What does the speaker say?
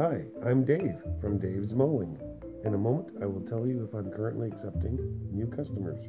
Hi, I'm Dave from Dave's Mowing. In a moment, I will tell you if I'm currently accepting new customers.